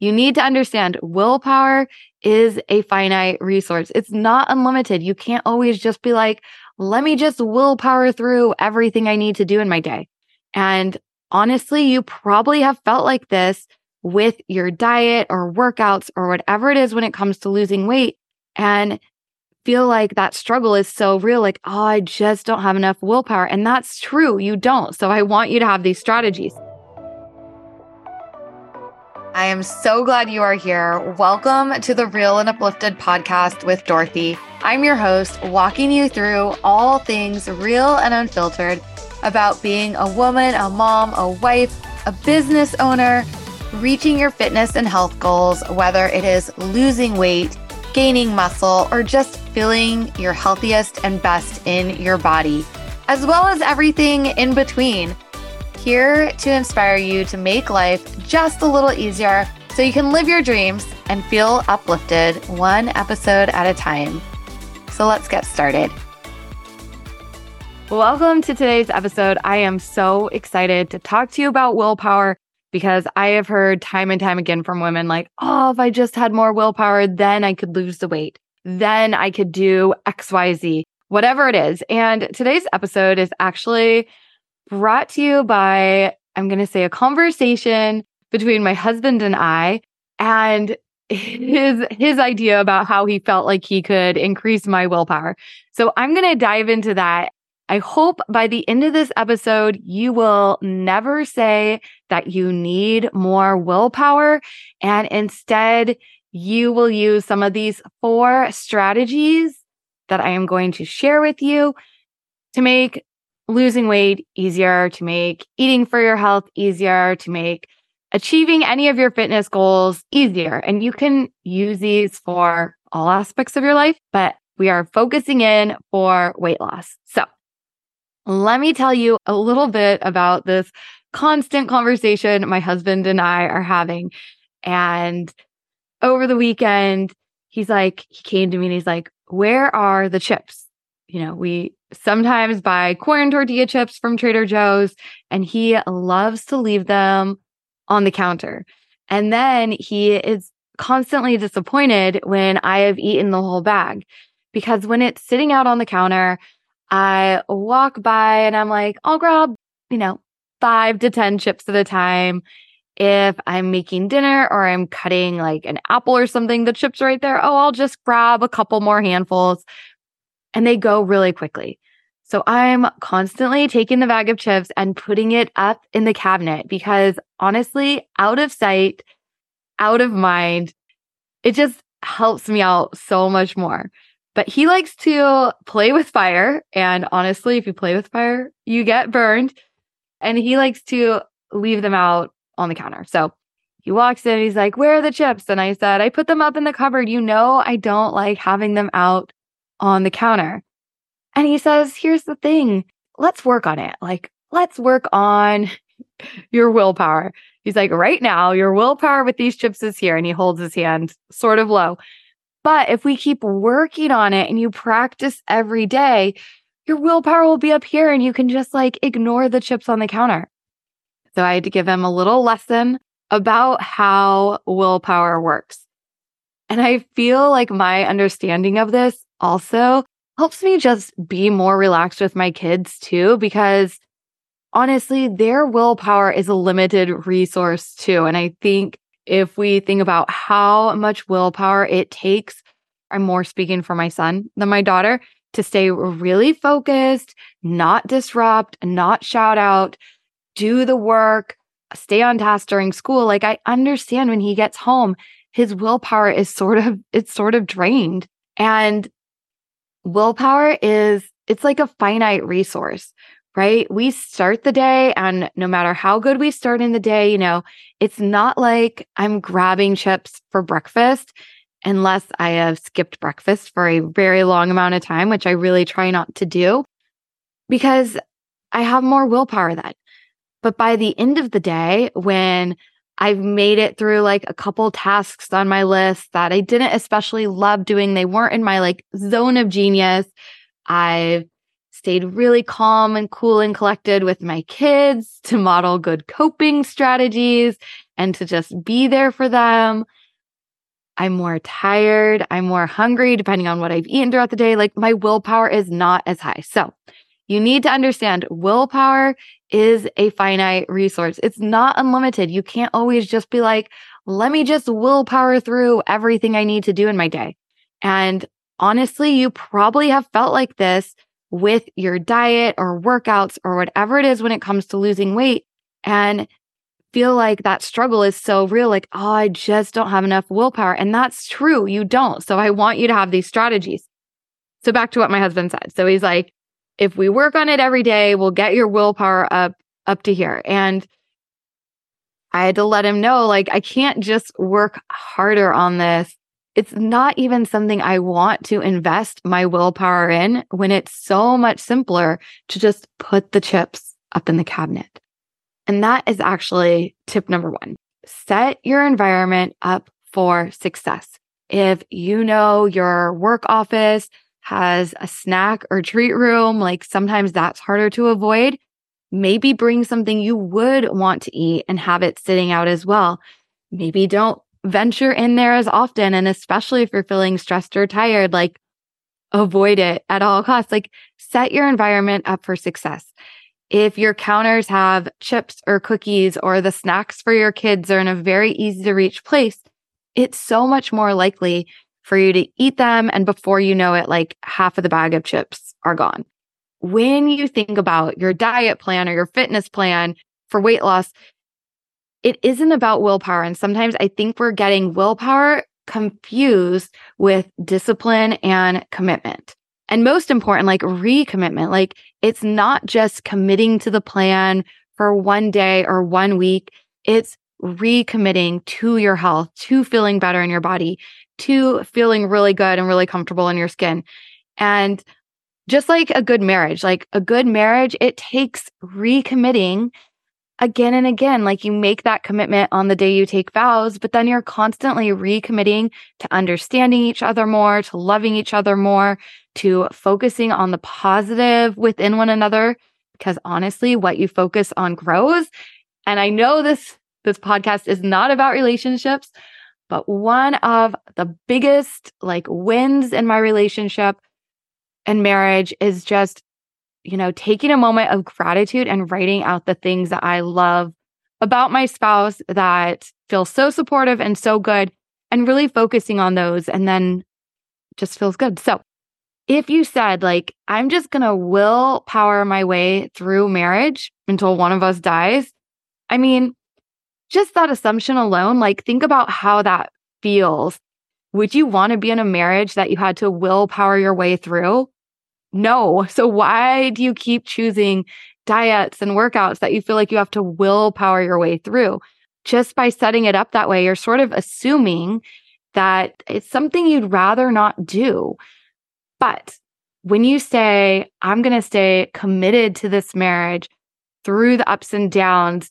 you need to understand willpower is a finite resource. It's not unlimited. You can't always just be like, let me just willpower through everything I need to do in my day. And honestly, you probably have felt like this with your diet or workouts or whatever it is when it comes to losing weight. And feel like that struggle is so real like, oh, I just don't have enough willpower. And that's true. You don't. So I want you to have these strategies. I am so glad you are here. Welcome to the Real and Uplifted podcast with Dorothy. I'm your host, walking you through all things real and unfiltered about being a woman, a mom, a wife, a business owner, reaching your fitness and health goals, whether it is losing weight, gaining muscle, or just feeling your healthiest and best in your body, as well as everything in between. Here to inspire you to make life just a little easier so you can live your dreams and feel uplifted one episode at a time. So let's get started. Welcome to today's episode. I am so excited to talk to you about willpower because I have heard time and time again from women like, oh, if I just had more willpower, then I could lose the weight. Then I could do XYZ, whatever it is. And today's episode is actually brought to you by, I'm going to say, a conversation between my husband and I and his his idea about how he felt like he could increase my willpower. So I'm going to dive into that I hope by the end of this episode, you will never say that you need more willpower. And instead, you will use some of these four strategies that I am going to share with you to make losing weight easier, to make eating for your health easier, to make achieving any of your fitness goals easier. And you can use these for all aspects of your life, but we are focusing in for weight loss. So let me tell you a little bit about this constant conversation my husband and I are having. And over the weekend, he's like, he came to me and he's like, Where are the chips? You know, we sometimes buy corn tortilla chips from Trader Joe's, and he loves to leave them on the counter. And then he is constantly disappointed when I have eaten the whole bag because when it's sitting out on the counter, I walk by and I'm like, I'll grab, you know, five to 10 chips at a time. If I'm making dinner or I'm cutting like an apple or something, the chips right there. Oh, I'll just grab a couple more handfuls and they go really quickly. So I'm constantly taking the bag of chips and putting it up in the cabinet because honestly, out of sight, out of mind, it just helps me out so much more. But he likes to play with fire. And honestly, if you play with fire, you get burned. And he likes to leave them out on the counter. So he walks in, he's like, Where are the chips? And I said, I put them up in the cupboard. You know, I don't like having them out on the counter. And he says, Here's the thing let's work on it. Like, let's work on your willpower. He's like, Right now, your willpower with these chips is here. And he holds his hand sort of low. But if we keep working on it and you practice every day, your willpower will be up here and you can just like ignore the chips on the counter. So I had to give him a little lesson about how willpower works. And I feel like my understanding of this also helps me just be more relaxed with my kids too, because honestly, their willpower is a limited resource too. And I think if we think about how much willpower it takes, I'm more speaking for my son than my daughter to stay really focused, not disrupt, not shout out, do the work, stay on task during school. Like I understand when he gets home, his willpower is sort of it's sort of drained. And willpower is it's like a finite resource right? We start the day, and no matter how good we start in the day, you know, it's not like I'm grabbing chips for breakfast unless I have skipped breakfast for a very long amount of time, which I really try not to do because I have more willpower then. But by the end of the day, when I've made it through like a couple tasks on my list that I didn't especially love doing, they weren't in my like zone of genius. I've stayed really calm and cool and collected with my kids to model good coping strategies. and to just be there for them. I'm more tired. I'm more hungry, depending on what I've eaten throughout the day. Like my willpower is not as high. So you need to understand willpower is a finite resource. It's not unlimited. You can't always just be like, let me just willpower through everything I need to do in my day. And honestly, you probably have felt like this with your diet or workouts or whatever it is when it comes to losing weight and feel like that struggle is so real. Like, oh, I just don't have enough willpower. And that's true. You don't. So I want you to have these strategies. So back to what my husband said. So he's like, if we work on it every day, we'll get your willpower up up to here. And I had to let him know like I can't just work harder on this. It's not even something I want to invest my willpower in when it's so much simpler to just put the chips up in the cabinet. And that is actually tip number 1. Set your environment up for success. If you know your work office has a snack or treat room, like sometimes that's harder to avoid. Maybe bring something you would want to eat and have it sitting out as well. Maybe don't venture in there as often. And especially if you're feeling stressed or tired, like avoid it at all costs. Like set your environment up for success. If your counters have chips or cookies or the snacks for your kids are in a very easy to reach place, it's so much more likely for you to eat them. And before you know it, like half of the bag of chips are gone. When you think about your diet plan or your fitness plan for weight loss, it isn't about willpower. And sometimes I think we're getting willpower confused with discipline and commitment. And most important, like recommitment. Like it's not just committing to the plan for one day or one week. It's recommitting to your health, to feeling better in your body, to feeling really good and really comfortable in your skin. And just like a good marriage, like a good marriage, it takes recommitting again and again. Like you make that commitment on the day you take vows, but then you're constantly recommitting to understanding each other more, to loving each other more, to focusing on the positive within one another. Because honestly, what you focus on grows. And I know this, this podcast is not about relationships, but one of the biggest like wins in my relationship and marriage is just, you know, taking a moment of gratitude and writing out the things that I love about my spouse that feel so supportive and so good and really focusing on those and then just feels good. So, if you said like I'm just going to willpower my way through marriage until one of us dies, I mean, just that assumption alone, like think about how that feels. Would you want to be in a marriage that you had to willpower your way through? No. So why do you keep choosing diets and workouts that you feel like you have to willpower your way through? Just by setting it up that way, you're sort of assuming that it's something you'd rather not do. But when you say, I'm going to stay committed to this marriage through the ups and downs,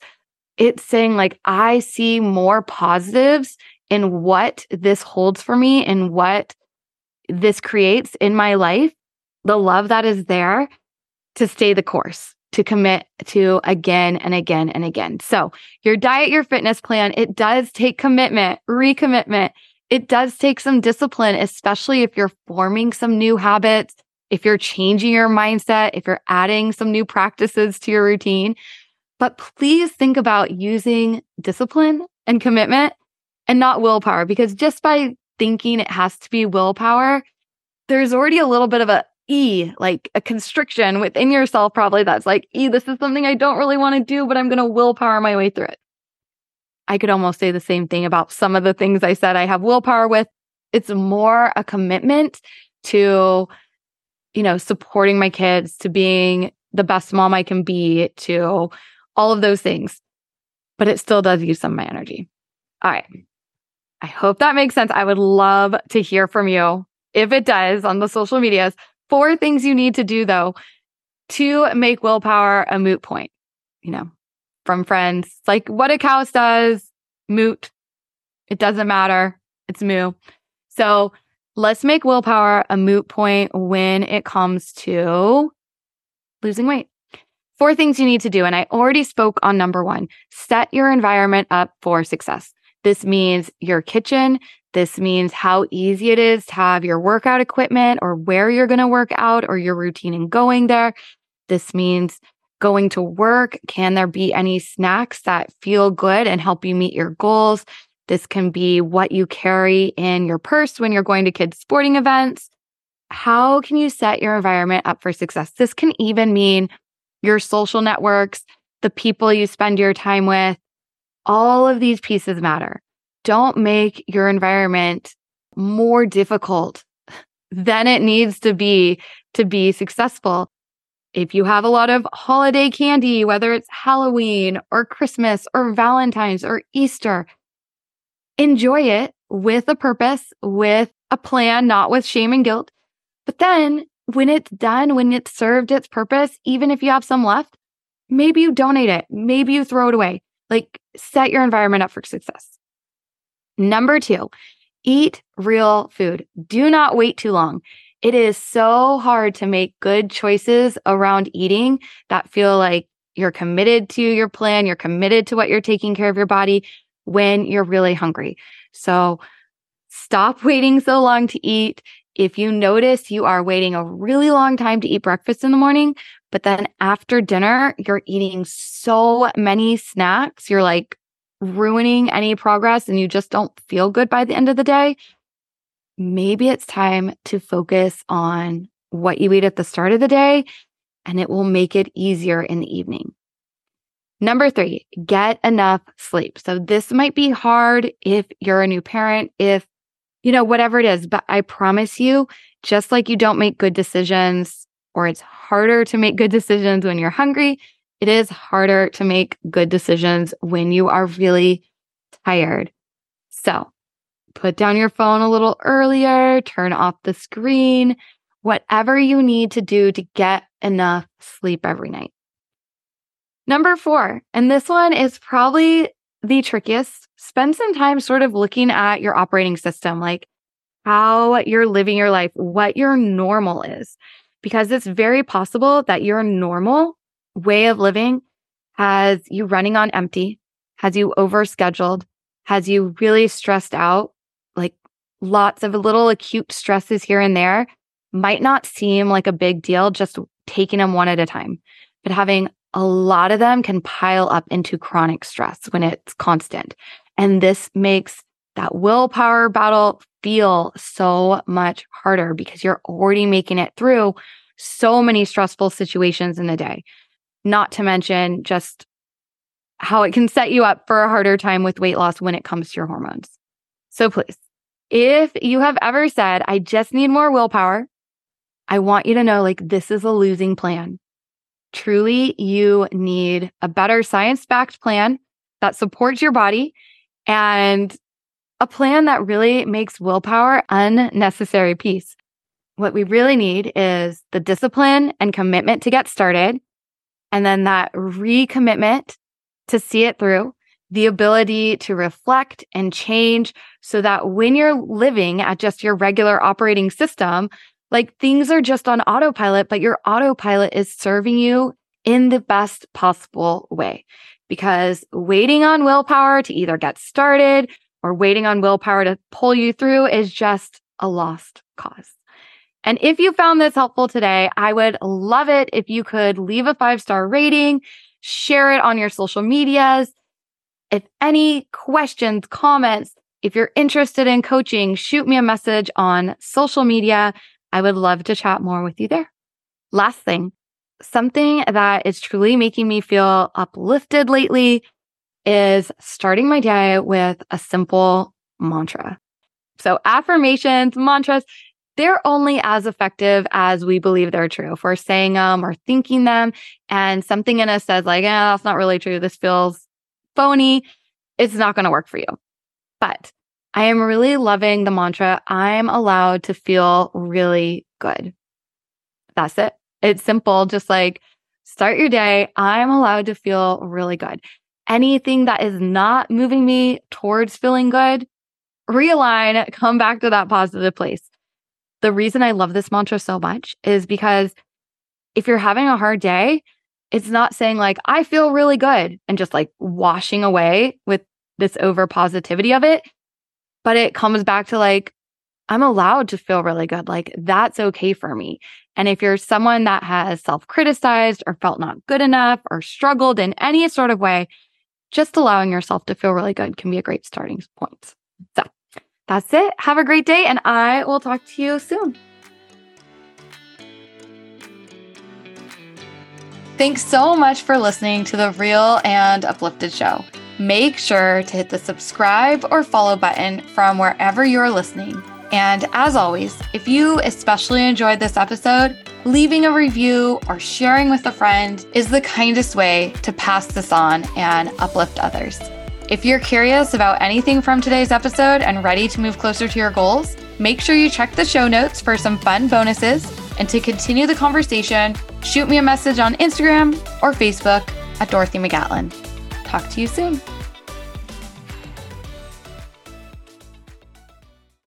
it's saying like I see more positives in what this holds for me and what this creates in my life, the love that is there to stay the course, to commit to again and again and again. So, your diet, your fitness plan, it does take commitment, recommitment. It does take some discipline, especially if you're forming some new habits, if you're changing your mindset, if you're adding some new practices to your routine. But please think about using discipline and commitment and not willpower, because just by thinking it has to be willpower, there's already a little bit of a E, like a constriction within yourself, probably that's like, E, this is something I don't really want to do, but I'm going to willpower my way through it. I could almost say the same thing about some of the things I said I have willpower with. It's more a commitment to, you know, supporting my kids, to being the best mom I can be, to all of those things, but it still does use some of my energy. All right. I hope that makes sense. I would love to hear from you if it does on the social medias. Four things you need to do though to make willpower a moot point, you know, from Friends. like what a cow does, moot. It doesn't matter. It's moo. So let's make willpower a moot point when it comes to losing weight. Four things you need to do. And I already spoke on number one set your environment up for success. This means your kitchen. This means how easy it is to have your workout equipment or where you're going to work out or your routine and going there. This means going to work. Can there be any snacks that feel good and help you meet your goals? This can be what you carry in your purse when you're going to kids' sporting events. How can you set your environment up for success? This can even mean your social networks, the people you spend your time with. All of these pieces matter. Don't make your environment more difficult than it needs to be to be successful. If you have a lot of holiday candy, whether it's Halloween or Christmas or Valentine's or Easter, enjoy it with a purpose, with a plan, not with shame and guilt. But then when it's done, when it's served its purpose, even if you have some left, maybe you donate it, maybe you throw it away. Like set your environment up for success. Number two, eat real food. Do not wait too long. It is so hard to make good choices around eating that feel like you're committed to your plan, you're committed to what you're taking care of your body when you're really hungry. So stop waiting so long to eat. If you notice you are waiting a really long time to eat breakfast in the morning, but then after dinner, you're eating so many snacks, you're like ruining any progress and you just don't feel good by the end of the day, maybe it's time to focus on what you eat at the start of the day and it will make it easier in the evening. Number three, get enough sleep. So this might be hard if you're a new parent, if you know, whatever it is. But I promise you, just like you don't make good decisions, or it's harder to make good decisions when you're hungry, it is harder to make good decisions when you are really tired. So put down your phone a little earlier, turn off the screen, whatever you need to do to get enough sleep every night. Number four, and this one is probably the trickiest, spend some time sort of looking at your operating system, like how you're living your life, what your normal is, because it's very possible that your normal way of living has you running on empty, has you overscheduled, has you really stressed out, like lots of little acute stresses here and there might not seem like a big deal just taking them one at a time. But having a lot of them can pile up into chronic stress when it's constant. And this makes that willpower battle feel so much harder because you're already making it through so many stressful situations in the day. Not to mention just how it can set you up for a harder time with weight loss when it comes to your hormones. So please, if you have ever said, I just need more willpower, I want you to know like this is a losing plan. Truly, you need a better science backed plan that supports your body and a plan that really makes willpower unnecessary piece. What we really need is the discipline and commitment to get started, and then that recommitment to see it through, the ability to reflect and change so that when you're living at just your regular operating system, like things are just on autopilot, but your autopilot is serving you in the best possible way. Because waiting on willpower to either get started or waiting on willpower to pull you through is just a lost cause. And if you found this helpful today, I would love it if you could leave a five star rating, share it on your social medias. If any questions, comments, if you're interested in coaching, shoot me a message on social media. I would love to chat more with you there. Last thing, something that is truly making me feel uplifted lately is starting my day with a simple mantra. So affirmations, mantras, they're only as effective as we believe they're true. If we're saying them or thinking them and something in us says like, yeah, that's not really true. This feels phony. It's not going to work for you. But I am really loving the mantra. I'm allowed to feel really good. That's it. It's simple. Just like start your day. I'm allowed to feel really good. Anything that is not moving me towards feeling good, realign, come back to that positive place. The reason I love this mantra so much is because if you're having a hard day, it's not saying like, I feel really good and just like washing away with this over positivity of it. But it comes back to like, I'm allowed to feel really good. Like that's okay for me. And if you're someone that has self criticized or felt not good enough or struggled in any sort of way, just allowing yourself to feel really good can be a great starting point. So that's it. Have a great day, and I will talk to you soon. Thanks so much for listening to the Real and Uplifted Show. Make sure to hit the subscribe or follow button from wherever you're listening. And as always, if you especially enjoyed this episode, leaving a review or sharing with a friend is the kindest way to pass this on and uplift others. If you're curious about anything from today's episode and ready to move closer to your goals, make sure you check the show notes for some fun bonuses. And to continue the conversation, shoot me a message on Instagram or Facebook at Dorothy McGatlin. Talk to you soon.